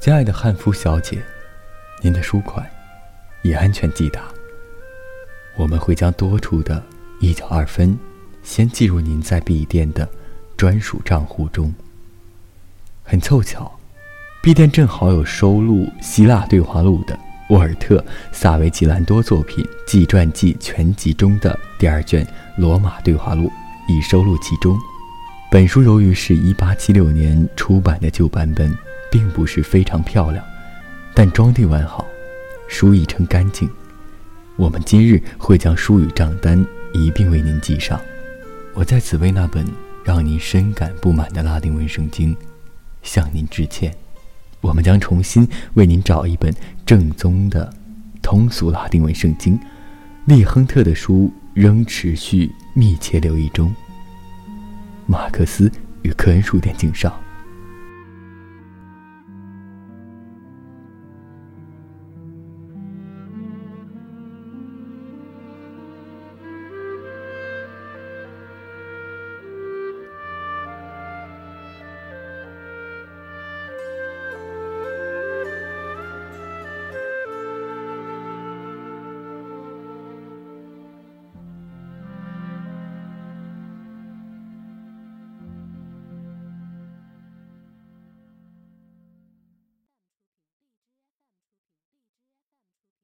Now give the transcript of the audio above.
亲爱的汉夫小姐，您的书款已安全寄达。我们会将多出的一角二分，先记入您在 B 店的专属账户中。很凑巧，笔店正好有收录希腊对话录的沃尔特·萨维吉兰多作品《纪传记全集》中的第二卷《罗马对话录》，已收录其中。本书由于是一八七六年出版的旧版本。并不是非常漂亮，但装订完好，书已成干净。我们今日会将书与账单一并为您寄上。我在此为那本让您深感不满的拉丁文圣经向您致歉。我们将重新为您找一本正宗的通俗拉丁文圣经。利亨特的书仍持续密切留意中。马克思与科恩书店敬上。